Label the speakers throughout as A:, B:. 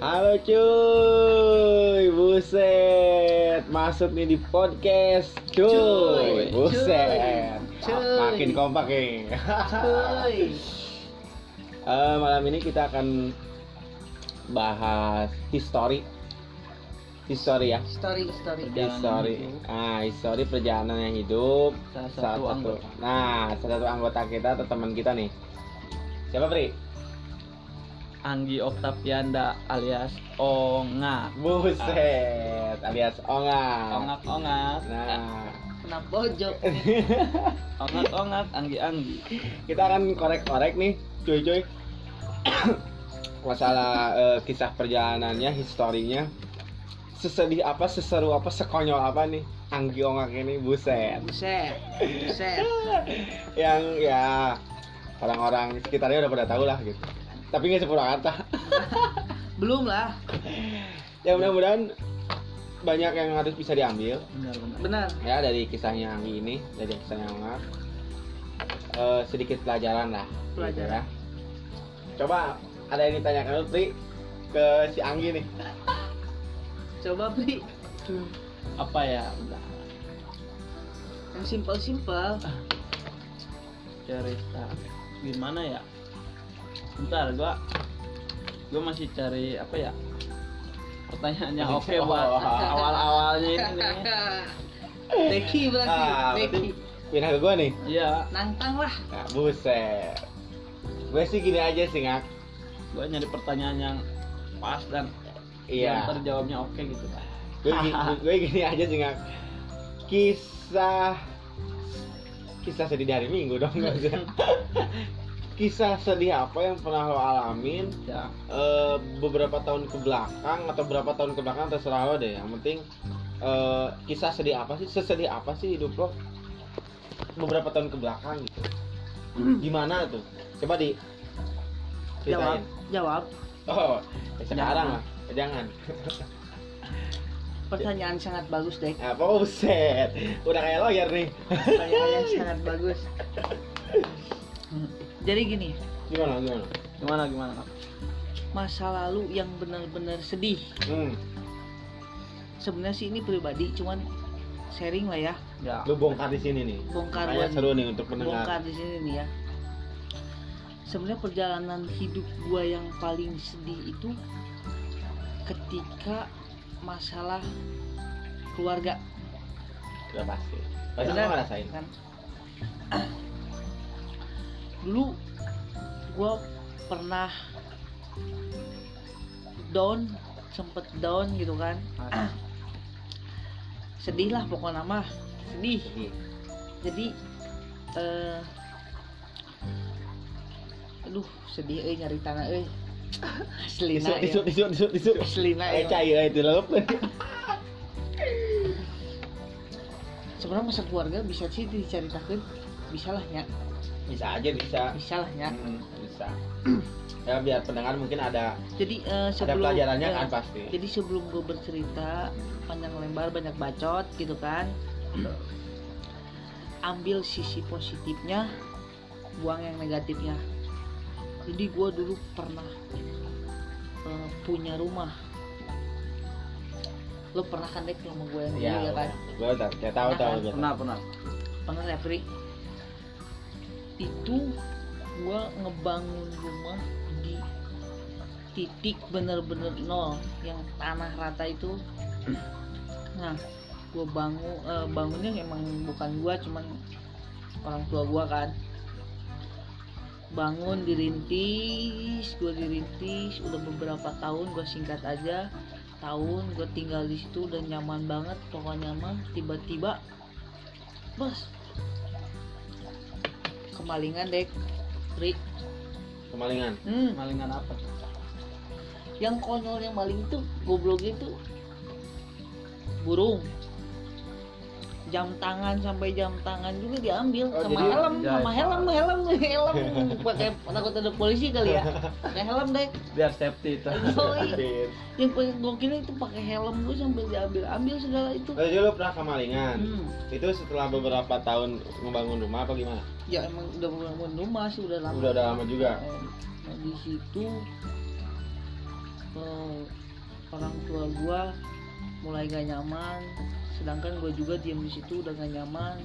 A: Halo cuy, buset, masuk nih di podcast cuy,
B: Cuy,
A: buset,
B: cuy,
A: makin kompak nih.
B: Cuy.
A: Eh, malam ini kita akan bahas history, history ya,
B: Story story.
A: history, ah history perjalanan yang hidup.
B: Salah
A: Salah
B: satu anggota.
A: Nah, salah satu anggota kita atau teman kita nih. Siapa Pri?
B: Anggi Oktavianda alias Onga.
A: Buset, alias Onga.
B: Ongak ongak.
A: Nah,
B: Kena pojok. ongak ongak. Anggi Anggi.
A: kita akan korek-korek nih, cuy-cuy. Masalah eh, kisah perjalanannya, historinya. Sesedih apa, seseru apa, sekonyol apa nih? Anggi Ongak ini, buset.
B: Buset. Buset.
A: Yang ya orang-orang sekitarnya udah pada tahu lah gitu. Tapi nggak sepurwakarta.
B: Belum lah.
A: ya mudah-mudahan banyak yang harus bisa diambil
B: Benar benar. Benar.
A: ya dari kisahnya Anggi ini dari kisahnya Angga Eh, sedikit pelajaran lah gitu
B: Pelajaran.
A: ya. coba ada yang ditanyakan Tri ke si Anggi nih
B: Coba Pri. Apa ya? Udah. Yang simpel-simpel. Cerita. Gimana ya? Bentar, gua gua masih cari apa ya? Pertanyaannya oke buat
A: Oh.
B: awal-awalnya ini. Deki berarti,
A: Ah,
B: Deki.
A: pindah ke gua nih
B: Iya, nantang lah.
A: nah, buset gue sih gini aja sih ngak
B: Gua nyari pertanyaan yang pas dan
A: iya
B: yang terjawabnya oke gitu.
A: gue gini, gue gini aja sih ngak kisah kisah sedih di hari minggu dong nggak sih? Kisah sedih apa yang pernah lo alamin?
B: Ya,
A: eh, beberapa tahun ke belakang atau berapa tahun ke belakang terserah lo deh. Yang penting eh, kisah sedih apa sih? Sesedih apa sih hidup lo? Beberapa tahun ke belakang gitu. Gimana tuh? Coba di
B: jawab,
A: ceritain.
B: Jawab.
A: oh ya sekarang lah. Jangan.
B: Pertanyaan sangat bagus, Dek.
A: apa buset. Udah kayak lawyer nih.
B: Pertanyaan yang sangat bagus. Jadi gini,
A: gimana gimana
B: gimana gimana? Masa lalu yang benar-benar sedih.
A: hmm
B: Sebenarnya sih ini pribadi, cuman sharing lah ya. Ya.
A: lu bongkar di sini nih
B: Bongkar gua
A: seru
B: nih.
A: untuk mendengar
B: Bongkar di sini nih ya. Sebenarnya perjalanan hidup gua yang paling sedih itu ketika masalah keluarga.
A: udah pasti pasti ngerasain
B: kan? Dulu gua pernah down, sempet down gitu kan. sedih lah pokoknya mah, sedih. Jadi eh aduh sedih euy nyari tanah euy. Aslina
A: tisu
B: ya.
A: tisu tisu tisu tisu
B: Aslina
A: eh
B: ya.
A: cair itu lalu
B: Sebenarnya masa keluarga bisa sih diceritakan, bisa lah ya,
A: bisa aja bisa
B: bisa lah ya.
A: Hmm, bisa ya biar pendengar mungkin ada
B: Jadi eh,
A: ada
B: sebelum
A: pelajarannya
B: eh,
A: kan pasti
B: Jadi sebelum gue bercerita panjang lebar banyak bacot gitu kan, ambil sisi positifnya, buang yang negatifnya. Jadi gue dulu pernah eh, punya rumah. Lo pernah kan dek sama gue yang dulu
A: ya,
B: ya kan?
A: gue udah kayak tahu tahu
B: Pernah
A: gitu
B: Pernah pernah. Pernah ya Pri? Itu gue ngebangun rumah di titik bener-bener nol yang tanah rata itu. Nah gue bangun eh, bangunnya emang bukan gue cuman orang tua gue kan. Bangun dirintis gue dirintis udah beberapa tahun gue singkat aja. Tahun gue tinggal di situ udah nyaman banget pokoknya mah tiba-tiba bos kemalingan dek. Ri
A: kemalingan?
B: Hmm. malingan apa yang konyol yang maling itu goblok itu burung jam tangan sampai jam tangan juga diambil.
A: Oh,
B: sama
A: jadi-
B: helm
A: ya,
B: sama helm helm helm. Pakai takut ada polisi kali ya. Pakai helm deh.
C: Biar safety itu.
B: Yang paling gokil itu pakai helm gue sampai diambil ambil segala itu.
A: Tadi lu pernah kemalingan
B: hmm.
A: itu setelah beberapa tahun ngebangun rumah apa gimana?
B: Ya emang udah bangun rumah sih udah lama.
A: Udah udah lama juga.
B: Nah di situ eh, orang tua gua mulai gak nyaman sedangkan gua juga diam di situ udah gak nyaman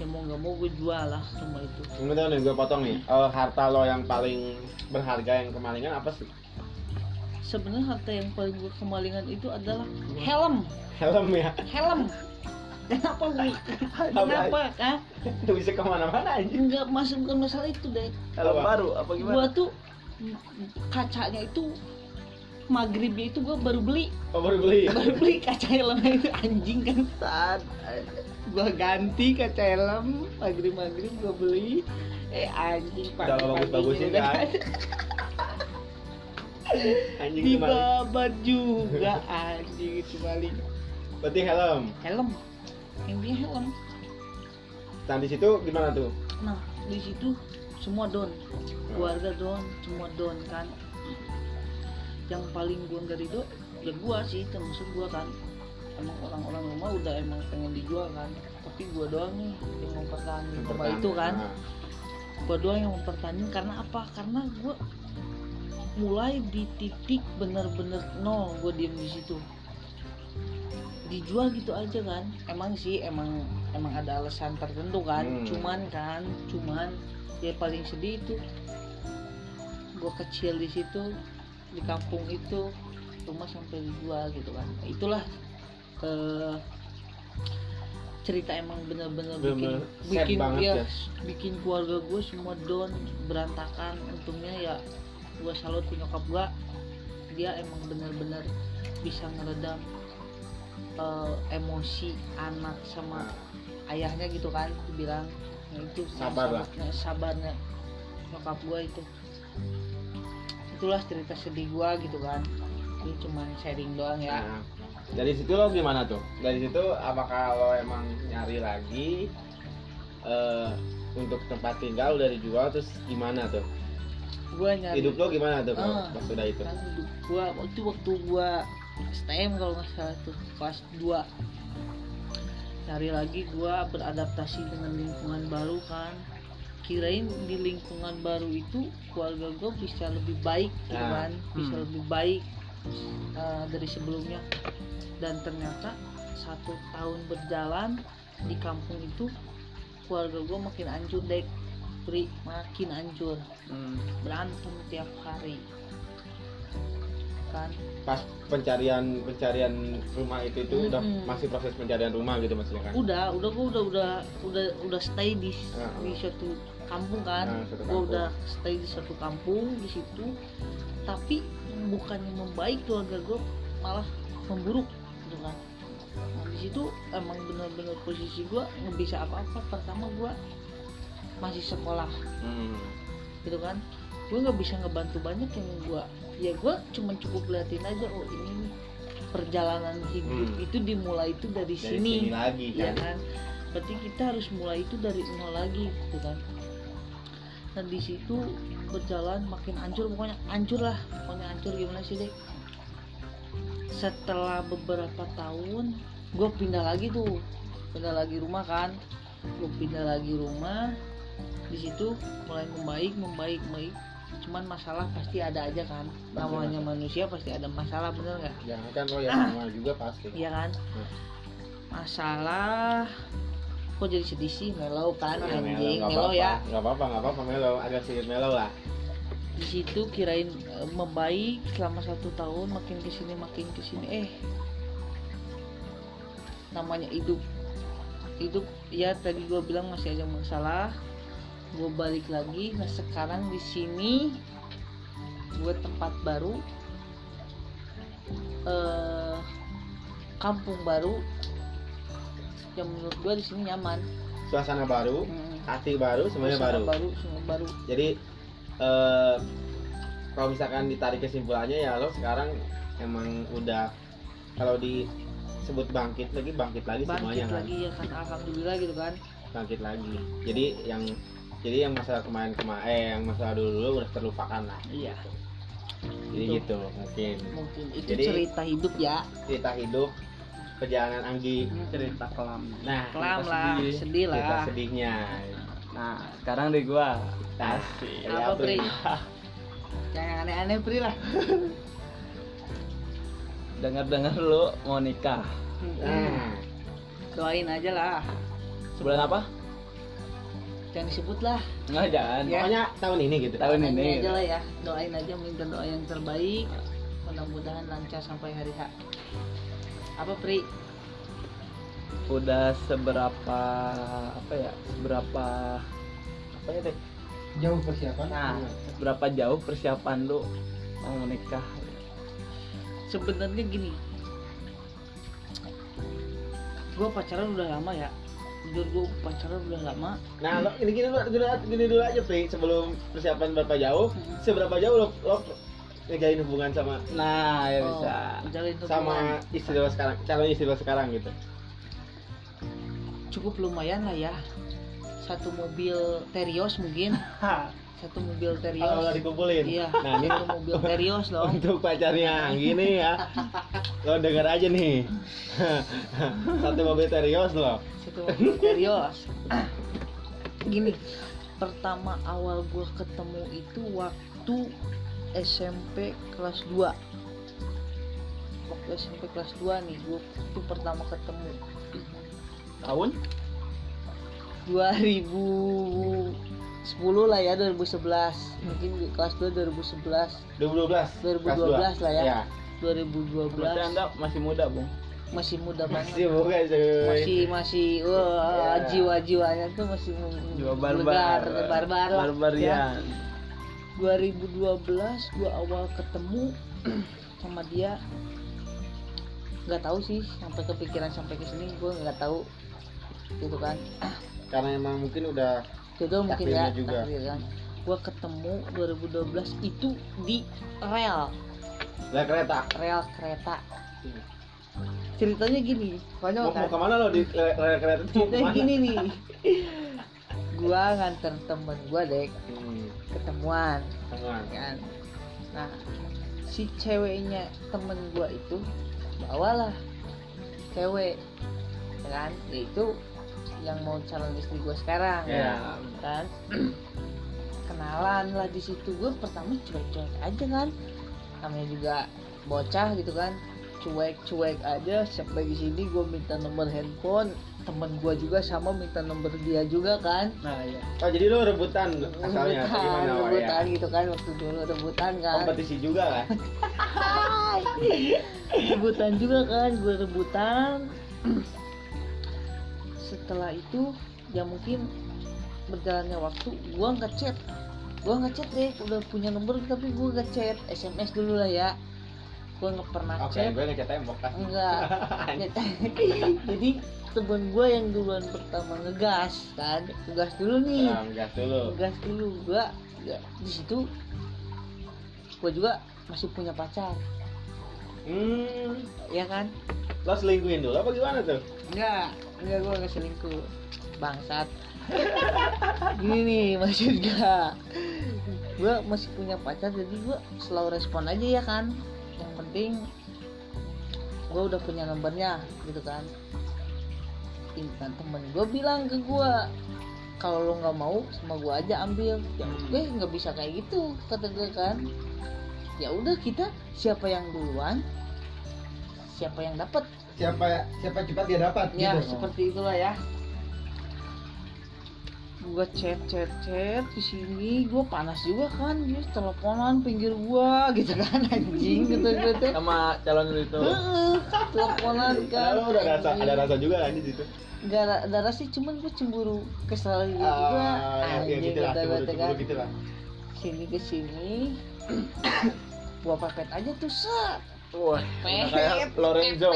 B: ya mau gak mau gue jual lah rumah itu
A: tahu nih gue potong nih. Eh, harta lo yang paling berharga yang kemalingan apa sih?
B: sebenarnya harta yang paling gue kemalingan itu adalah helm
A: Helm ya.
B: helm kenapa bu kenapa kah
A: Itu bisa ke mana-mana aja.
B: nggak masuk bukan masalah itu deh
C: Helm baru apa gimana?
B: gua tuh kacanya itu maghribnya itu gua baru beli.
A: Oh baru beli.
B: baru beli kaca helmnya itu anjing kan.
C: Saat
B: gua ganti kaca helm maghrib maghrib gua beli. Eh anjing
A: Udah bagus-bagusin
B: udah
A: kan? Anjing
B: dibabat juga anjing itu maling
A: Berarti helm.
B: helm. Intinya helm.
A: Nah di situ gimana tuh?
B: nah di situ semua don. Keluarga don semua don kan yang paling gua nggak ridho ya gua sih termasuk gua kan. Emang orang-orang rumah udah emang pengen dijual kan. Tapi gua doang nih yang mempertahankan rumah itu kan.
A: Nah,
B: gua doang yang mempertahankan karena apa? Karena gua mulai di titik bener-bener nol gua diem di situ. Dijual gitu aja kan. Emang sih emang emang ada alasan tertentu kan.
A: Hmm.
B: cuman kan cuman ya paling sedih itu gua kecil di situ di kampung itu rumah sampai dijual gitu kan. Itulah eh, cerita emang bener-bener bikin bikin
A: banget
B: ya, bikin keluarga gue semua down berantakan. Untungnya ya gue salut ke nyokap gue dia emang bener-bener bisa ngeredam eh, emosi anak sama ayahnya gitu kan dibilang nah, itu sabarnya, sabarnya nyokap gue itu itulah cerita sedih gue gitu kan ini cuman sharing doang ya
A: Nah, dari situ lo gimana tuh? Dari situ apakah lo emang nyari lagi eh untuk tempat tinggal udah dijual terus gimana tuh?
B: gue nyari
A: Hidup lo gimana tuh
B: Ah.
A: pas udah itu?
B: kan hidup gua waktu waktu gua STM kalau nggak salah tuh kelas 2 cari lagi gua beradaptasi dengan lingkungan baru kan kirain di lingkungan baru itu keluarga gua bisa lebih baik gitu
A: Nah,
B: kan bisa
C: hmm.
B: lebih baik uh, dari sebelumnya dan ternyata satu tahun berjalan di kampung itu keluarga gua makin hancur dek Pri, makin hancur
C: Hmm.
B: berantem tiap hari kan
A: Pas pencarian pencarian rumah itu itu udah
B: Mm-mm.
A: masih proses pencarian rumah gitu maksudnya kan?
B: udah udah gua udah udah udah udah stay di
A: Ah,
B: di suatu kampung kan.
A: Ah,
B: gua
A: kampung.
B: udah stay di suatu kampung di situ. Tapi bukannya membaik keluarga gua malah memburuk gitu kan. Nah di situ emang bener-bener posisi gua nggak bisa apa-apa. Pertama gua masih sekolah.
A: Hmm.
B: gitu kan. Gue nggak bisa ngebantu banyak yang gue ya gue cuma cukup liatin aja oh ini nih perjalanan hidup
A: Hmm.
B: itu dimulai itu dari,
A: Dari
B: sini,
A: sini lagi
B: ya
A: kan?
B: kan. Berarti kita harus mulai itu dari nol lagi gitu kan dan di situ berjalan makin hancur pokoknya hancur lah pokoknya hancur gimana sih dek setelah beberapa tahun gue pindah lagi tuh pindah lagi rumah kan. Gue pindah lagi rumah di situ mulai membaik membaik membaik. Cuman masalah pasti ada aja kan. Namanya manusia pasti ada masalah bener nggak?
A: Jangan kan lo yang sama juga pasti.
B: Iya kan?
A: Hmm.
B: masalah kok jadi sedih sih? Melau kan
A: Ya,
B: anjing.
A: apa-apa.
B: ya.
A: Nggak apa-apa, nggak apa-apa melo, agak sedikit melo lah.
B: di situ kirain eh, membaik selama satu tahun makin ke sini makin ke sini eh namanya hidup. Hidup ya tadi gue bilang masih ada masalah. Gue balik lagi. Nah sekarang di sini gue tempat baru. Eh kampung baru yang menurut gue di sini nyaman.
A: Suasana baru,
B: Hmm.
A: hati baru, semuanya
B: Suasana
A: baru.
B: baru semua baru.
A: Jadi eh kalau misalkan ditarik kesimpulannya ya lo sekarang emang udah kalau disebut bangkit lagi bangkit lagi
B: bangkit
A: semuanya kan?
B: lagi ya kan? Alhamdulillah gitu kan.
A: Bangkit lagi. Jadi yang jadi yang masalah kemarin kemarin eh yang masalah dulu dulu udah terlupakan lah.
B: Iya.
A: jadi
B: Itu.
A: gitu mungkin.
B: Mungkin. Itu
A: Jadi-
B: cerita hidup ya.
A: Cerita hidup perjalanan Anggi.
C: Cerita kelam.
A: Nah
B: kelam
C: cerita
B: lah
C: sedih.
B: sedih
A: cerita
B: lah
A: sedihnya.
C: Nah sekarang dari gua.
A: Nah, dari
B: apa. Pri jangan aneh-aneh Pri lah.
C: Dengar-dengar lu mau nikah.
A: Nah,
B: doain aja lah.
C: Sebulan apa?
B: Jangan disebut lah.
C: Nggak jangan.
B: Ya.
A: pokoknya tahun ini gitu.
C: tahun
B: Doain
C: ini.
B: aja lah ya. Doain aja minta doa yang terbaik. Mudah-mudahan lancar sampai hari H apa Pri?
C: Udah seberapa apa ya seberapa apa ya deh
A: Jauh persiapan.
C: nah seberapa jauh persiapan lu mau menikah
B: sebenarnya gini. Gue pacaran udah lama ya. Jujur gue pacaran udah lama.
A: Nah, lo ini gini dulu, gini, gini dulu aja, Pri. Sebelum persiapan berapa jauh, seberapa jauh lo, lo ngejalin hubungan sama
C: nah ya
B: Oh,
C: bisa
B: hubungan.
A: sama istri lo sekarang, calon istri lo sekarang gitu.
B: cukup lumayan lah ya satu mobil Terios mungkin satu mobil Terios
A: Kalau nggak dikumpulin.
B: iya
A: Nah, ini
B: satu mobil Terios dong
A: untuk pacarnya gini ya. Lo denger aja nih. Satu mobil Terios lo.
B: satu mobil Terios gini pertama awal gue ketemu itu waktu SMP kelas 2 waktu SMP kelas 2 nih gue itu pertama ketemu
C: tahun
B: 2010 lah ya 2011 mungkin di kelas 2 2011
A: 2012.
B: 2012 lah ya.
A: Iya.
B: 2012
C: berarti anda masih muda bung
B: masih muda
A: Masih
B: banget
A: bukan cuy.
B: masih masih wah
A: Ya.
B: jiwa-jiwanya tuh masih
C: jiwa
B: megar,
C: barbar
B: barbar lah ya.
C: barbarian
B: 2012 gua awal ketemu sama dia. Nggak tahu sih sampai kepikiran sampai ke sini gua nggak tahu. Gitu kan.
A: Karena emang mungkin udah
B: jodoh mungkin ya
A: juga.
B: takdir kan. Gua ketemu 2012 itu di rel.
A: Lah kereta.
B: rel kereta. Ceritanya gini konyol
A: Mau,
B: kan?
A: mau ke mana lo di re- re- kereta itu?
B: Ceritanya
A: ke mana?
B: gini nih gua nganter temen gua dek
A: Hmm,
B: ketemuan kan? Nah si ceweknya temen gua itu bawalah cewek kan? Itu yang mau calon istri gua sekarang
A: Ya.
B: kan? Kenalan lah di situ. Gue pertama cuek-cuek aja kan? Namanya juga bocah gitu kan cuek-cuek aja. Sampai di sini gue minta nomor handphone. Temen gue juga sama minta nomor dia juga kan.
C: Nah ya
A: Oh jadi lo rebutan asalnya atau gimana ya?
B: rebutan gitu kan waktu dulu rebutan kan.
A: Kompetisi juga kan?
B: rebutan juga kan gue rebutan. Setelah itu ya mungkin berjalannya waktu gue nggak chat gue nggak chat deh udah punya nomor tapi gue nggak chat sms dulu lah ya gue nggak pernah
A: Oke,
B: chat
A: gue ngecat tembok kan.
B: enggak. Jadi temen gue yang duluan pertama ngegas kan ngegas dulu nih.
A: Nah, gas dulu.
B: ngegas dulu. Gue ya, di situ gue juga masih punya pacar.
A: Hmm,
B: ya kan?
A: Lo selingkuhin dulu apa gimana tuh?
B: Enggak, enggak gue nggak selingkuh. Bangsat. Gini nih maksudnya Gue masih punya pacar jadi gue selalu respon aja ya kan Yang penting Gue udah punya nomornya gitu kan. Intan temen gue bilang ke gue kalau lo nggak mau sama gue aja ambil. Ya gue nggak bisa kayak gitu kata gue kan. Ya udah kita siapa yang duluan siapa yang dapat
A: Siapa siapa cepat dia dapat
B: ya
A: gitu.
B: seperti itulah ya gua chat chat chat di sini gua panas juga kan dia teleponan pinggir gua gitu kan anjing gitu gitu
C: sama calon lu itu.
B: Heeh, teleponan kan.
A: Lo udah rasa
B: anjing.
A: ada rasa juga kan di situ.
B: Nggak ada- ada rasa sih cuman gua cemburu kesel gitu juga.
A: Ah, ya, ya gitu lah, cemburu, cemburu
B: kan.
A: gitu lah.
B: sini ke sini. Gua pepet aja tuh set.
C: Wah kayak
B: Pepet,
C: Lorenzo.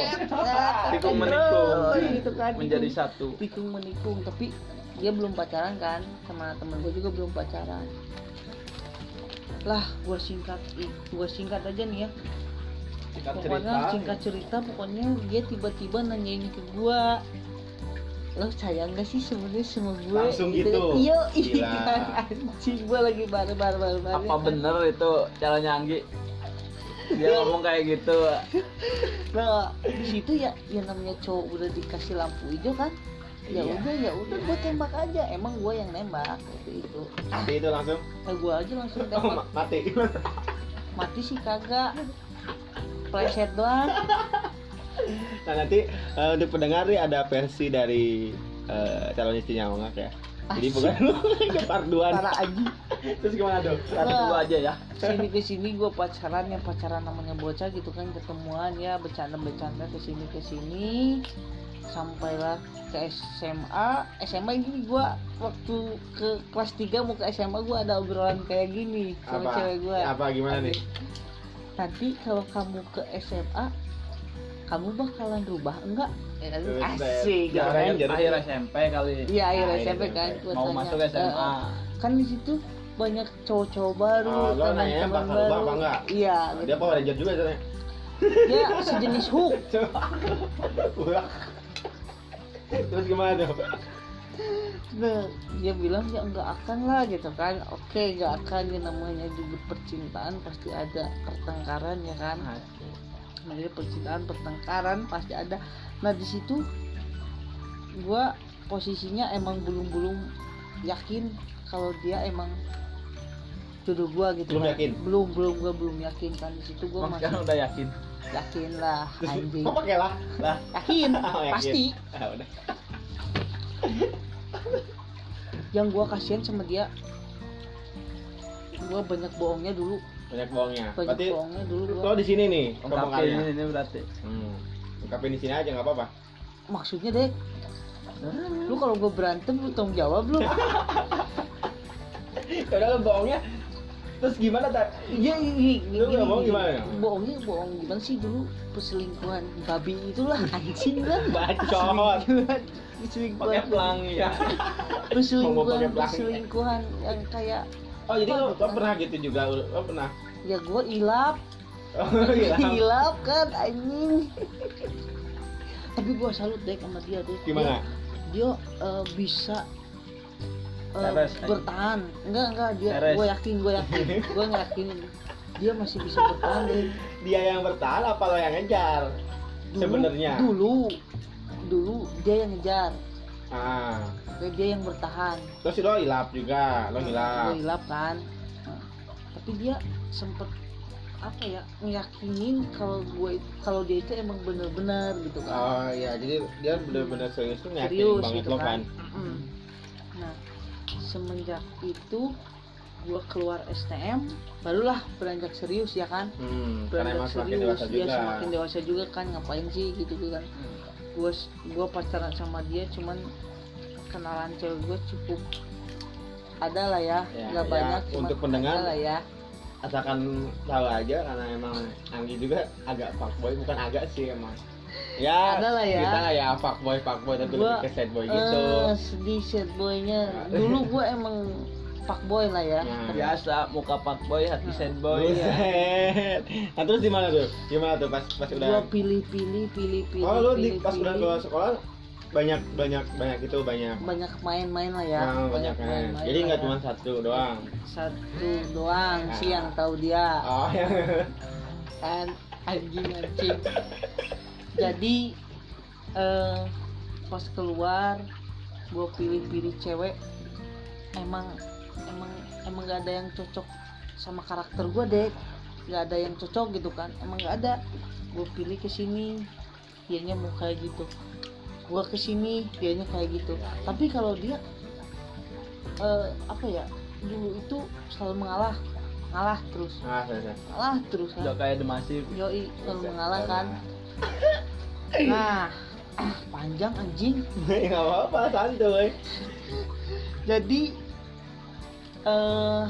C: tikung menikung.
B: gitu kan
C: menjadi satu.
B: Tikung menikung tapi dia belum pacaran kan sama temen gue juga belum pacaran. Lah gue singkat gue singkat aja nih ya.
A: Singkat
B: pokoknya
A: cerita.
B: singkat cerita pokoknya dia tiba-tiba nanyain ke gue lo sayang gak sih sebenarnya sama gue
A: Langsung gitu?
B: kan. iya iya anjing gue lagi barbar barbar
C: apa bener itu calonnya Anggi dia ngomong kayak gitu.
B: Nah di situ ya yang namanya cowok udah dikasih lampu hijau kan ya
A: Iya.
B: udah ya udah gue tembak aja emang gue yang nembak waktu itu
A: Mati itu langsung.
B: ya gue aja langsung
A: Oh,
B: tembak
A: ma- mati.
B: mati sih kagak pleset doang
A: Nah nanti eh, untuk pendengar nih ada versi dari eh, calon istrinya Ongak ya. Jadi bukan keparduan.
B: para aji
A: Terus gimana tuh?
C: Satu dua aja ya
B: sini ke sini gue pacaran yang pacaran namanya bocah gitu kan ketemuan ya bercanda bercanda ke sini ke sini sampailah ke SMA SMA ini gue waktu ke kelas 3 mau ke SMA gue ada obrolan kayak gini sama
A: Apa?
B: cewek gue
A: Apa gimana nih?
B: nanti kalau kamu ke SMA kamu bakalan rubah enggak ya, kan? Asik
A: Ya,
C: akhir,
A: Jangan,
C: akhir SMP kali
B: iya akhir
A: Ah,
B: SMP kan
A: SMP.
B: gua
C: mau
B: tanya.
C: masuk
B: Eh,
C: SMA
B: eh, kan di situ banyak cowok-cowok baru
A: Ah, lo nanya
B: teman-teman
A: bakal rubah
B: baru
A: apa enggak?
B: iya
A: Nah, dia Ranger juga katanya.
B: dia sejenis hook.
A: Terus gimana?
B: Nah, dia bilang ya nggak akan lah gitu kan. Oke nggak akan. Ya namanya juga percintaan pasti ada pertengkaran ya kan? Namanya percintaan pertengkaran pasti ada. Nah di situ gua posisinya emang belum belum yakin kalau dia emang jodoh gua gitu
A: Belum
B: kan.
A: yakin?
B: belum belum gua belum yakin kan. Di situ
C: Emang
B: masih
C: sekarang udah yakin
B: yakin lah anjing
A: Kok pakai lah?
C: lah
B: yakin
A: Oh, yakin.
B: pasti
A: Ah, udah.
B: yang gua kasihan sama dia gua banyak bohongnya dulu
A: Banyak bohongnya.
B: banyak
A: Berarti
B: bohongnya dulu gua
A: lo di sini nih
C: ungkapin
A: pembongkarnya.
C: ini, ini berarti
A: Hmm. Ungkapin di sini aja nggak apa-apa.
B: maksudnya deh lu kalau gue berantem lu tanggung jawab lu
A: Kalau lo bohongnya terus gimana tak?
B: iya iya
A: nggak bohong gimana?
B: bohongnya bohong gimana sih dulu perselingkuhan babi itulah anjing lah
A: Bacot.
B: perselingkuhan
C: pakai pelangi ya
B: perselingkuhan perselingkuhan yang kayak
A: Oh jadi lo, lo pernah gitu juga? Lo pernah?
B: ya gue ilap
A: Oh iya.
B: ilap kan anjing tapi gue salut deh sama dia deh
A: Gimana?
B: dia, dia eh, bisa
C: anjing.
B: bertahan enggak enggak dia gue yakin gue yakin gue yakin dia masih bisa bertahan deh
A: Dia yang bertahan apa lo yang ngejar? Sebenarnya.
B: dulu dulu dia yang ngejar
A: Ah.
B: dia yang bertahan
A: Terus lo hilap juga, lo
B: gue
A: hilap.
B: hilap kan Nah, tapi dia sempet apa ya ngeyakinin kalau gue kalau dia itu emang bener-bener gitu kan
A: Oh iya, jadi dia benar-benar serius tuh
B: serius
A: banget
B: gitu
A: lo
B: kan
A: kan.
B: Mm. nah semenjak itu gue keluar STM barulah beranjak serius ya kan
A: Hmm, semakin dewasa
B: dia
A: juga.
B: semakin dewasa juga kan ngapain sih gitu kan gue gue pacaran sama dia cuman kenalan cewek gue cukup ada lah ya
A: Ya,
B: nggak
A: ya,
B: banyak cuman
A: untuk pendengar,
B: lah ya
A: Asalkan tahu aja karena emang Anggi juga agak fuckboy, bukan agak sih emang. Ya,
B: Ada lah ya.
A: Kita lah ya fuckboy, fuckboy tapi
B: Gua,
A: lebih ke sad boy gitu.
B: eh sedih sad boynya dulu gue emang fuckboy lah ya
A: Nah.
C: biasa muka pak boy hati sad boy
A: Buset. Nah terus gimana tuh? Gimana tuh pas pas
B: gue
A: udah
B: pilih-pilih pilih-pilih
A: Oh lu di
B: pilih,
A: pas udah
B: pilih.
A: keluar sekolah banyak banyak banyak itu banyak
B: banyak main-main lah ya
A: Nah, banyak kan.
B: main-main
A: Jadi
B: lah
A: nggak
B: ya.
A: cuma satu doang.
B: satu doang
A: Nah.
B: sih yang tahu dia
A: Oh ya.
B: kan anjing anjing jadi eh pas keluar gue pilih-pilih cewek emang emang emang gak ada yang cocok sama karakter gue deh gak ada yang cocok gitu kan emang gak ada. Gue pilih ke sini dianya mau kayak gitu. Gue ke sini dianya kayak gitu. Tapi kalau dia eh apa ya dulu itu selalu mengalah ngalah terus.
A: Ah, saya, saya.
B: ngalah terus kan?
C: Udah kayak demasif
B: Yoi, selalu mengalah kan. Nah, panjang anjing.
A: Nggak apa-apa, santuy.
B: Jadi eh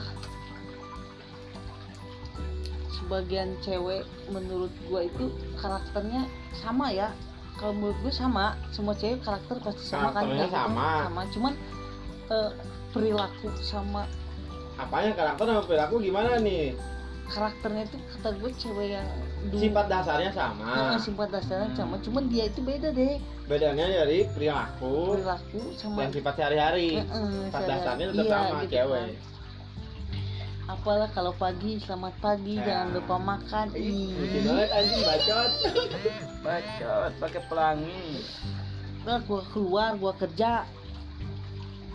B: sebagian cewek menurut gua itu karakternya sama ya. Kalau menurut gue sama, semua cewek karakter pasti sama kan
A: Karakternya
B: kayak gitu.
A: sama.
B: Sama, cuman eh, perilaku sama
A: Apanya karakter sama perilaku gimana nih?
B: karakternya itu kata gue cewek yang dulu
A: Sifat dasarnya sama.
B: Nah, sifat dasarnya sama, cuman dia itu beda deh
A: Bedanya dari perilaku
B: perilaku sama
A: dan sifat sehari-hari.
B: Heeh,
A: Sifat
B: saya-
A: dasarnya tetap
B: iya,
A: sama
B: gitu
A: cewek.
B: kan. apalah kalau pagi selamat pagi
A: Nah.
B: jangan lupa makan
A: Ih, banget anjing bacot.
C: bacot pakai pelangi
B: eh, gua keluar gua kerja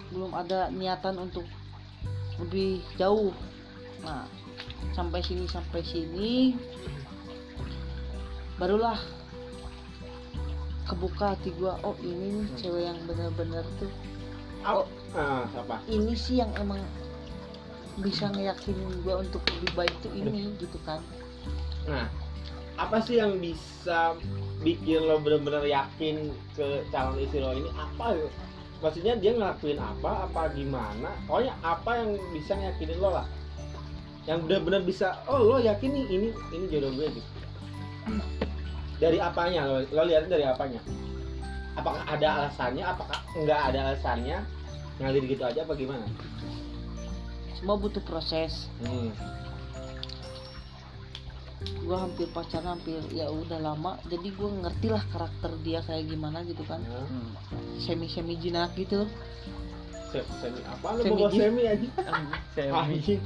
B: belum ada niatan untuk lebih jauh nah sampai sini sampai sini barulah kebuka hati gua oh ini nih cewek yang bener-bener tuh.
A: Oh. ah, apa?
B: Ini sih yang emang bisa ngeyakinin gua untuk lebih baik tuh ini gitu kan.
A: Nah apa sih yang bisa bikin lo bener-bener yakin ke calon istri lo ini? Apa? Ya? maksudnya dia ngelakuin apa apa gimana? Pokoknya apa yang bisa yakinin lo lah. Yang bener-bener bisa oh lo yakin nih ini ini jodoh gue gitu dari apanya? Lo, lo lihat dari apanya? Apakah ada alasannya? Apakah nggak ada alasannya? Ngalir gitu aja apa gimana?
B: Semua butuh proses.
A: Hmm.
B: gue hampir pacaran hampir ya udah lama. Jadi gue ngerti lah karakter dia kayak gimana gitu kan.
C: Hmm.
B: semi semi jinak gitu
A: Se- semi. Apa lo
B: Semi.
A: bawa semi aja
C: Semi.
A: Anjing.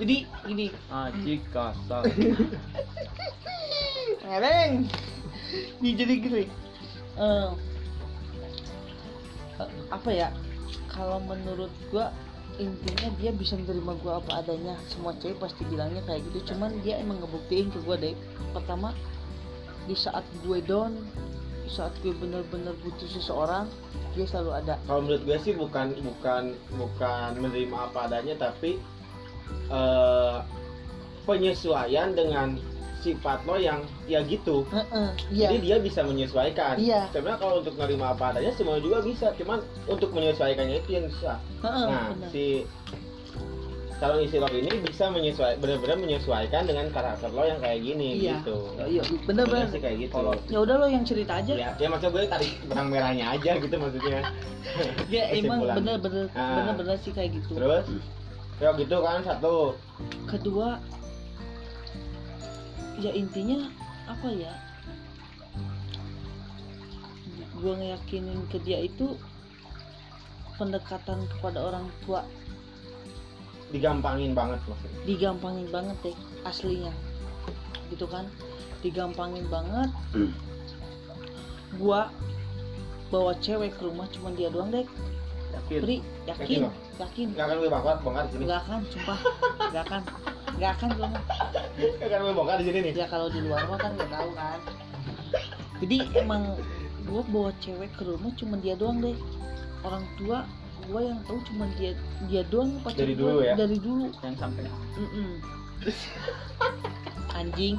B: jadi gini.
C: Aji kasar.
B: ngereng. Nih, jadi gini. Eh, apa ya? Kalau menurut gue intinya dia bisa menerima gue apa adanya. Semua cewek pasti bilangnya kayak gitu. Cuman dia emang ngebuktiin ke gue deh pertama di saat gue down saat gue bener-bener butuh seseorang dia selalu ada.
A: Kalau menurut gue sih bukan bukan bukan menerima apa adanya tapi eh, penyesuaian dengan sifat lo yang ya gitu.
B: Heeh, iya.
A: Jadi dia bisa menyesuaikan.
B: Iya.
A: sebenarnya kalau untuk menerima apa adanya semua juga bisa. Cuman untuk menyesuaikannya itu yang susah.
B: Heeh,
A: nah
B: bener.
A: si calon istri lo ini bisa menyesuaikan benar-benar menyesuaikan dengan karakter lo yang kayak gini
B: Iya.
A: gitu.
B: Iya bener
A: Sebenarnya
B: bener
A: sih kayak gitu.
C: Kalau-
B: ya udah lo yang cerita aja.
A: Ya, ya maksud gue tarik benang merahnya aja gitu maksudnya.
B: Ya emang bener-bener
A: Ah.
B: bener-bener sih kayak gitu.
A: Terus? Ya gitu kan satu.
B: Kedua ya intinya apa ya? Gue ngeyakinin ke dia itu pendekatan kepada orang tua
A: digampangin banget maksudnya
B: digampangin banget deh aslinya. Gitu kan? Digampangin banget. Gua bawa cewek ke rumah cuma dia doang deh
C: Yakin.
B: Pri
A: Yakin?
B: Yakin
A: nggak akan gue bongkar bongkar di sini.
B: Nggak akan sumpah. Nggak akan. Nggak akan mah.
A: nggak akan gue bongkar di sini nih.
B: Ya kalau di luar mah kan nggak tahu kan. Jadi emang gua bawa cewek ke rumah cuma dia doang deh orang tua gua yang tahu cuma dia dia doang pacar
A: Dari
B: gua,
A: dulu ya?
B: dari dulu.
C: Yang sampai.
B: Mm-mm. anjing.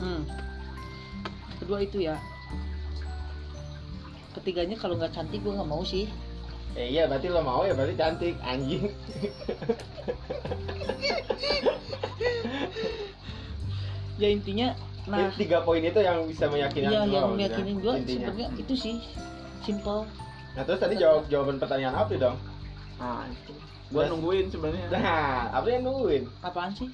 B: Hmm. kedua itu ya. Ketiganya kalau nggak cantik gue nggak mau sih.
A: Eh iya berarti lo mau ya berarti cantik anjing.
B: Ya intinya nah.
A: Jadi tiga poin itu yang bisa meyakinkan
B: ya yang meyakinin gue sebenarnya itu sih. Simple
A: nah terus tadi jawab jawaban pertanyaan apa dong
C: Nah, itu. Gua
A: Udah-
C: nungguin sebenarnya.
A: nah apa yang nungguin
B: apaan sih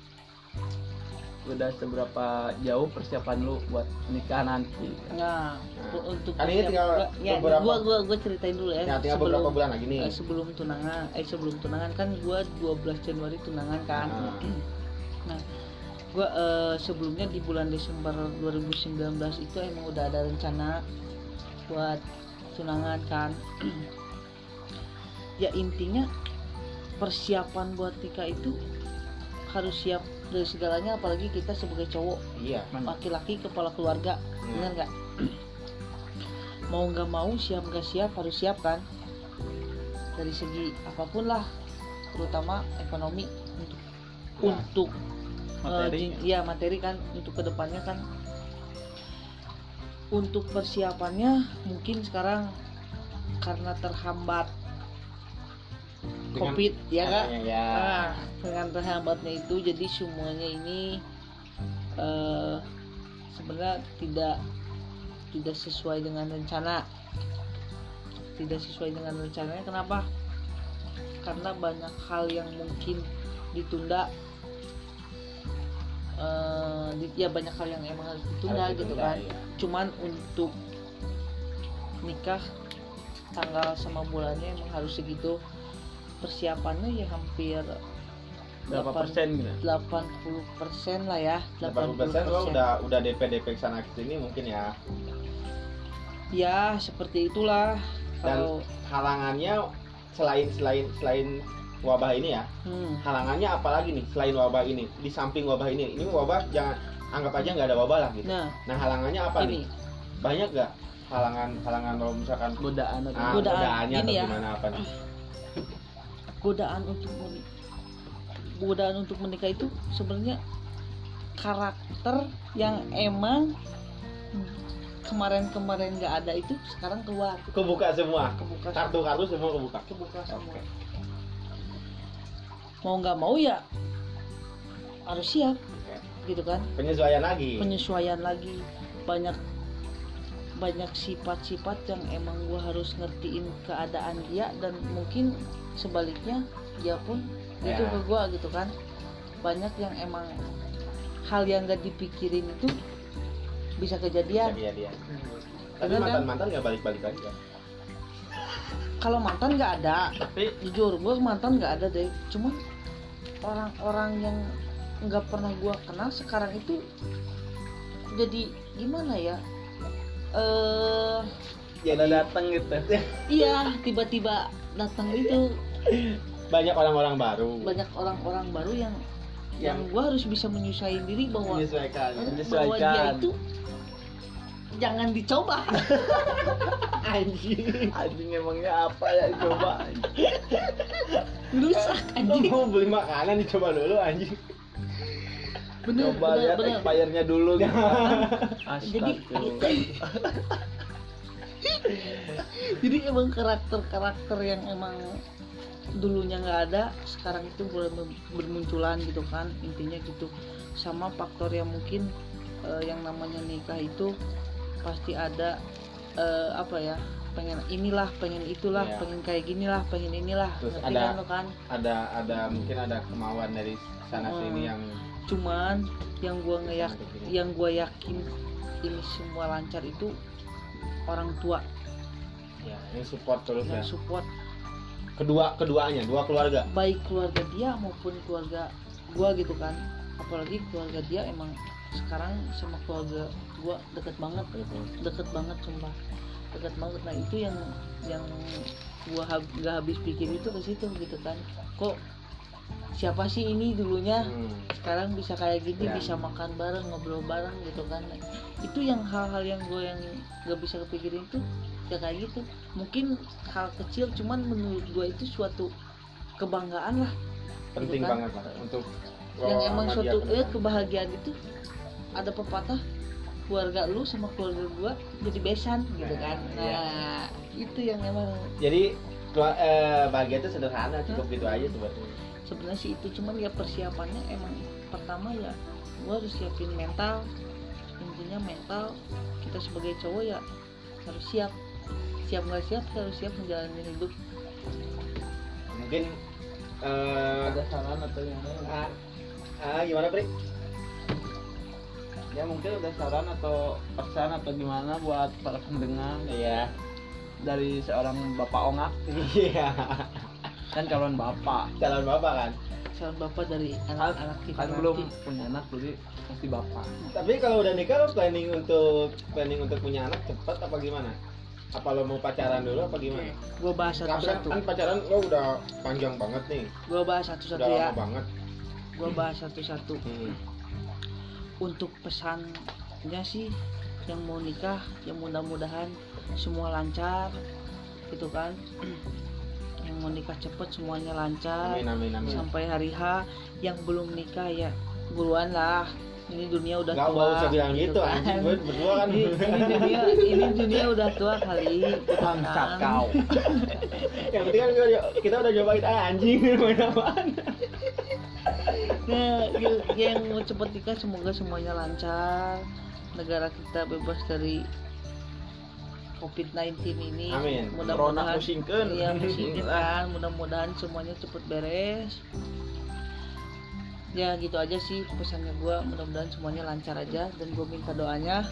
C: Udah seberapa jauh persiapan lu buat nikah nanti?
B: nah,
A: Nah,
B: untuk
A: kan ini tinggal
B: ya
A: beberapa-
B: gua gua gua ceritain dulu ya,
A: ya tinggal beberapa bulan lagi nih
B: eh, sebelum tunangan eh sebelum tunangan kan gua 12 Januari tunangan kan
A: Ah.
B: nah gua eh, sebelumnya di bulan Desember 2019 itu emang udah ada rencana buat tunangan kan ya intinya persiapan buat nikah itu harus siap dari segalanya apalagi kita sebagai cowok
A: iya
B: laki-laki kepala keluarga
A: Hmm.
B: bener nggak mau nggak mau siap nggak siap harus siap kan dari segi apa pun lah terutama ekonomi untuk
A: Ya.
B: untuk
C: Materi.
B: eh, jing- iya materi kan untuk ke depannya kan untuk persiapannya mungkin sekarang karena terhambat
A: Dengan-
B: covid ya
A: Makanya, ya
B: Nah, dengan terhambatnya itu jadi semuanya ini eh, sebenarnya tidak tidak sesuai dengan rencana. Tidak sesuai dengan rencananya kenapa? Karena banyak hal yang mungkin ditunda. Di- ya banyak hal yang emang harus ditunda
A: Harus
B: gitu
A: ditunda,
B: kan.
A: iya.
B: Cuman untuk nikah tanggal sama bulannya emang harus segitu persiapannya ya hampir
C: Berapa
B: 8
C: persen gitu?
B: 80 lah ya
A: 80 persen lo
B: 80%.
A: udah udah DP DP ke sana ke sini mungkin ya
B: ya seperti itulah
A: Dan-
B: kalau
A: halangannya selain selain selain wabah ini ya.
B: Hmm,
A: halangannya apalagi nih selain wabah ini? Di samping wabah ini ini wabah jangan anggap aja nggak ada wabah lah gitu.
B: Nah.
A: Nah halangannya apa
B: ini.
A: nih? Banyak nggak halangan halangan kalau misalkan
C: godaan atau
A: ah,
B: Godaan.
A: godaannya
B: Ini
A: atau
B: ya.
A: gimana apa nih?
B: Godaan untuk men- godaan untuk menikah itu sebenarnya karakter yang emang kemarin-kemarin nggak ada itu sekarang keluar.
A: Kebuka semua.
B: Kebuka
A: kartu-kartu semua kebuka.
B: Kebuka semua.
A: Oke.
B: Mau nggak mau ya harus siap gitu kan
A: penyesuaian lagi
B: penyesuaian lagi banyak banyak sifat-sifat yang emang gua harus ngertiin keadaan dia dan mungkin sebaliknya dia pun itu
A: Ya.
B: ke gua gitu kan banyak yang emang hal yang gak dipikirin itu bisa kejadian
A: dia. Tapi
B: Bener kan?
A: mantan-mantan nggak balik-balik lagi kan?
B: kalau mantan nggak ada
C: tapi
B: jujur gua mantan nggak ada deh cuman orang-orang yang nggak pernah gua kenal sekarang itu jadi gimana ya eh
C: ya udah datang gitu
B: Iya, tiba-tiba datang itu
A: Banyak orang-orang baru.
B: banyak orang-orang baru yang yang
A: Yang-
B: gua harus bisa menyesuaikan diri bahwa
A: menyesuaikan.
B: bahwa dia
C: menyesuaikan.
B: itu jangan dicoba.
A: Anjing.
C: anjing emangnya apa ya coba
B: Rusak anjing.
A: Mau beli makanan dicoba dulu anjing.
B: Bener,
C: coba
B: bener,
C: lihat
B: bener.
C: expirednya dulu gitu
B: Jadi-. Jadi emang karakter-karakter yang emang dulunya nggak ada, sekarang itu mulai bermunculan gitu kan. Intinya gitu. Sama faktor yang mungkin eh, yang namanya nikah itu pasti ada eh, apa ya? pengen inilah, pengen itulah,
A: Iya.
B: pengen kayak ginilah, pengen inilah.
A: Terus
B: Ngerti
A: ada-
B: kan lo kan?
A: Ada ada mungkin ada kemauan dari sana
B: Hmm.
A: sini yang
B: Cuman yang gua ngeyak yang gua yakin ini semua lancar itu orang tua
A: ya yang support terus ya.
B: support
A: Kedua keduanya, dua keluarga.
B: baik keluarga dia maupun keluarga gua gitu kan apalagi keluarga dia emang sekarang sama keluarga gua deket banget deket banget sumpah. Deket banget. Nah itu yang yang gua hab, gak habis pikir itu ke situ gitu kan. Kok siapa sih ini dulunya?
A: Hmm.
B: sekarang bisa kayak gini
A: Ya.
B: bisa makan bareng ngobrol bareng gitu kan. Itu yang hal-hal yang gue yang gak bisa kepikirin itu ya kayak gitu. Mungkin hal kecil cuman menurut gue itu suatu kebanggaan lah.
A: Penting
B: Gitu kan?
A: banget lah untuk
B: yang emang suatu eh, kebahagiaan itu ada pepatah keluarga lu sama keluarga gua jadi besan gitu
A: Nah,
B: kan nah
A: iya.
B: itu yang emang
A: Jadi eh, bahagia itu sederhana, cukup gitu aja sebetulnya.
B: sebenarnya sih itu cuman ya persiapannya emang pertama ya gua harus siapin mental intinya mental kita sebagai cowok ya harus siap siap nggak siap harus siap menjalani hidup
A: Mungkin eh
C: ada saran atau yang lain
A: ah, ah, gimana, Pri?
C: Ya mungkin ada saran atau pesan atau gimana buat para pendengar
A: Iya.
C: dari seorang bapak ongak
A: Iya.
C: kan calon bapak
A: Calon bapak kan.
B: calon bapak dari
C: kan,
B: anak-anak kita
C: kan belum punya anak jadi pasti bapak
A: Tapi kalau udah nikah lo planning untuk planning untuk punya anak cepat apa gimana? Apa lo mau pacaran dulu apa gimana?
B: gua bahas satu-satu
A: kan pacaran lo udah panjang banget nih,
B: gua bahas
A: udah
B: satu-satu
A: lama
B: ya
A: banget.
B: gua bahas satu-satu
A: Hmm.
B: Untuk pesannya sih yang mau nikah yang mudah-mudahan semua lancar gitu kan yang mau nikah cepet semuanya lancar
A: Amin amin amin.
B: sampai hari H yang belum nikah ya buruan lah ini dunia udah
A: Gak
B: tua
A: usah bilang gitu
B: kan.
A: anjing gue berdua kan.
B: ini, ini dunia ini dunia udah tua kali gitu
C: bangsat
B: kan.
C: kau
A: Yang penting kan kita udah cobain ah, anjing main apaan.
B: Nah, y- yang mau cepet nikah semoga semuanya lancar. Negara kita bebas dari COVID-19 ini. Mudah-mudahan
C: pusingkeun
B: Iya, pusingin kan. Mudah-mudahan semuanya cepet beres. Ya gitu aja sih pesannya gua. Mudah-mudahan semuanya lancar aja dan gue minta doanya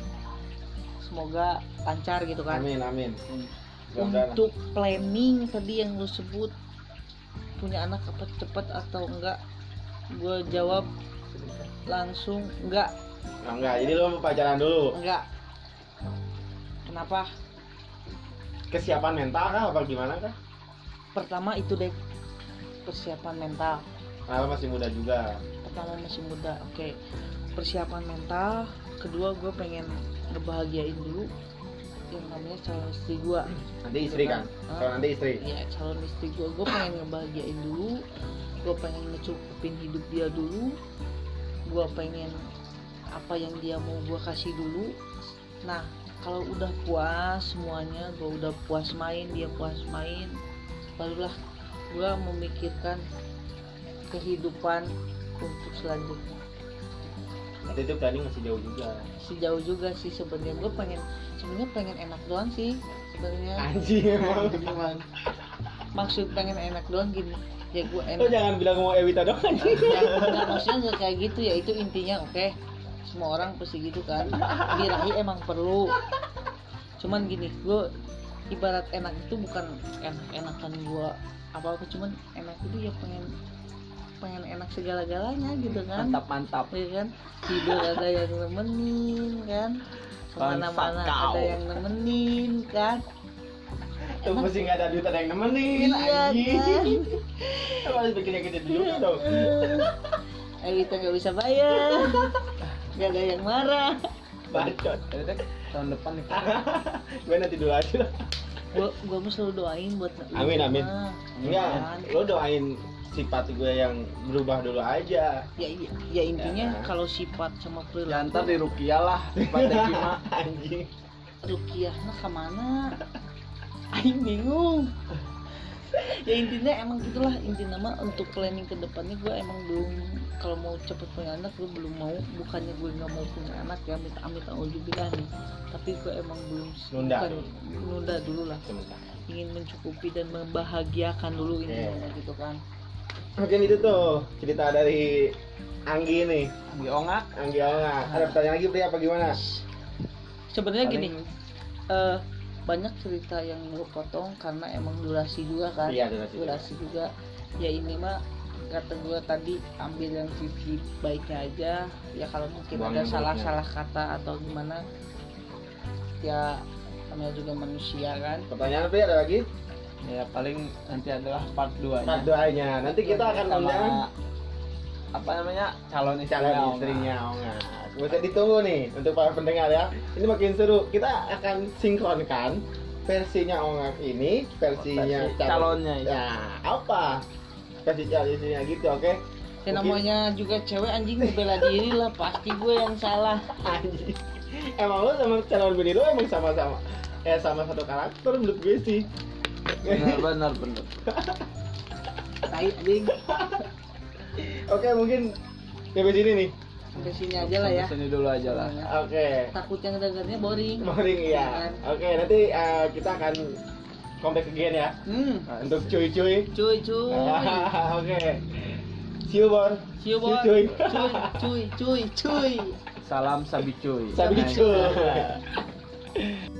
B: semoga lancar gitu kan.
A: Amin amin.
B: Untuk planning tadi yang lu sebut punya anak apa cepet atau enggak? Gue jawab langsung enggak.
A: Nah, enggak, jadi lo mau pacaran dulu.
B: enggak. Kenapa?
A: Kesiapan mental kah? Apa gimana kah?
B: Pertama itu deh persiapan mental.
A: Karena masih muda juga.
B: Pertama masih muda oke. Persiapan mental kedua gue pengen ngebahagiain dulu yang namanya calon istri gue
A: nanti istri kan?
B: Hah?
A: kalau nanti istri?
B: Ya calon istri gue gue pengen ngebahagiain dulu gue pengen ngecukupin hidup dia dulu. Gue pengen apa yang dia mau gue kasih dulu. Nah kalau udah puas semuanya gue udah puas main dia puas main barulah gue memikirkan kehidupan untuk selanjutnya.
A: Nanti itu planning masih jauh juga.
B: Sejauh juga sih sebenarnya. Gue pengen sebenarnya pengen enak doang sih sebenarnya.
A: Anjing emang.
B: Maksud pengen enak doang gini ya gue
A: lo jangan bilang mau Ewita doang anjing.
B: Nggak, maksudnya nggak kayak gitu ya. Itu intinya oke. Semua orang pasti gitu kan. Birahi emang perlu. Cuman gini gue ibarat enak itu bukan enak enakan gue apa apa cuman enak itu ya pengen pengen enak segala-galanya gitu kan.
C: Mantap mantap.
B: Ya kan? Tidur ada yang nemenin kan.
C: Ke mana-mana
B: ada yang nemenin kan
A: tuh mesti nggak ada duit ada yang nemenin
B: iya
A: anjing.
B: Kan
A: harus bikin yang gede dulu dong.
B: Eh kita nggak bisa bayar. Nggak ada yang marah.
A: Bacot.
C: Tahun depan nih.
A: Gue nanti dulu aja. Lah
B: gua gua mah selalu doain buat
A: Amin, amin. Enggak
B: Kan?
A: lo doain sifat gue yang berubah dulu aja.
B: Ya ya, ya intinya
A: Ya.
B: kalau sifat sama
C: ya ntar
B: perilaku
C: di Rukia lah pada Kima
A: anjing.
B: Rukiahnya ke mana Aing bingung. Ya intinya emang gitulah intinya mah untuk planning ke depannya gue emang belum kalau mau cepet punya anak gue belum mau. Bukannya gue nggak mau punya anak ya amit amit auzubillah nih. Tapi gue emang belum
A: Nunda.
B: bukan,
A: dulu.
B: nunda dulu lah. Ingin mencukupi dan membahagiakan dulu ini
A: Iya.
B: gitu kan.
A: Mungkin itu tuh cerita dari Anggi nih
C: di Ongak
A: Anggi Onga. Ada pertanyaan lagi Pri apa gimana?
B: Sebenarnya gini eh banyak cerita yang gue potong karena emang durasi juga kan.
A: Iya durasi
B: durasi juga. Ya ini mah kata gue tadi ambil yang sisi baiknya aja. Ya kalau mungkin
A: Buang
B: ada salah-salah kata atau gimana ya namanya juga manusia kan.
A: Pertanyaan Pri ada lagi?
C: Ya paling nanti adalah part 2
A: part doanya nanti kita akan undang
C: apa namanya? Calon istri
A: calon istrinya Onga bisa ditunggu nih untuk para pendengar ya. Ini makin seru. Kita akan sinkronkan versinya Onga ini versinya
C: Versi calonnya itu.
A: ya apa? Versi calon istrinya gitu oke?
B: Ya
A: Mungkin-
B: namanya juga cewek anjing bela diri lah. Pasti gue yang salah.
A: Anjing. Emang lo sama calon bini lo emang sama-sama Eh sama satu karakter menurut gue sih.
C: Benar benar benar.
B: Tai anjing.
A: Oke mungkin sampai sini nih
B: sampai sini aja lah ya.
C: Sampai sini dulu aja lah.
A: Oke.
B: Takut yang dengarnya boring.
A: Boring ya Oke nanti eh, kita akan comeback again ya.
B: Hmm.
A: Untuk cuy-cuy.
B: Cuy cuy.
A: Oke. See you Bor.
B: See you, Bor.
A: cuy.
B: Cuy cuy cuy cuy.
C: Salam sabi cuy.
A: Sabi cuy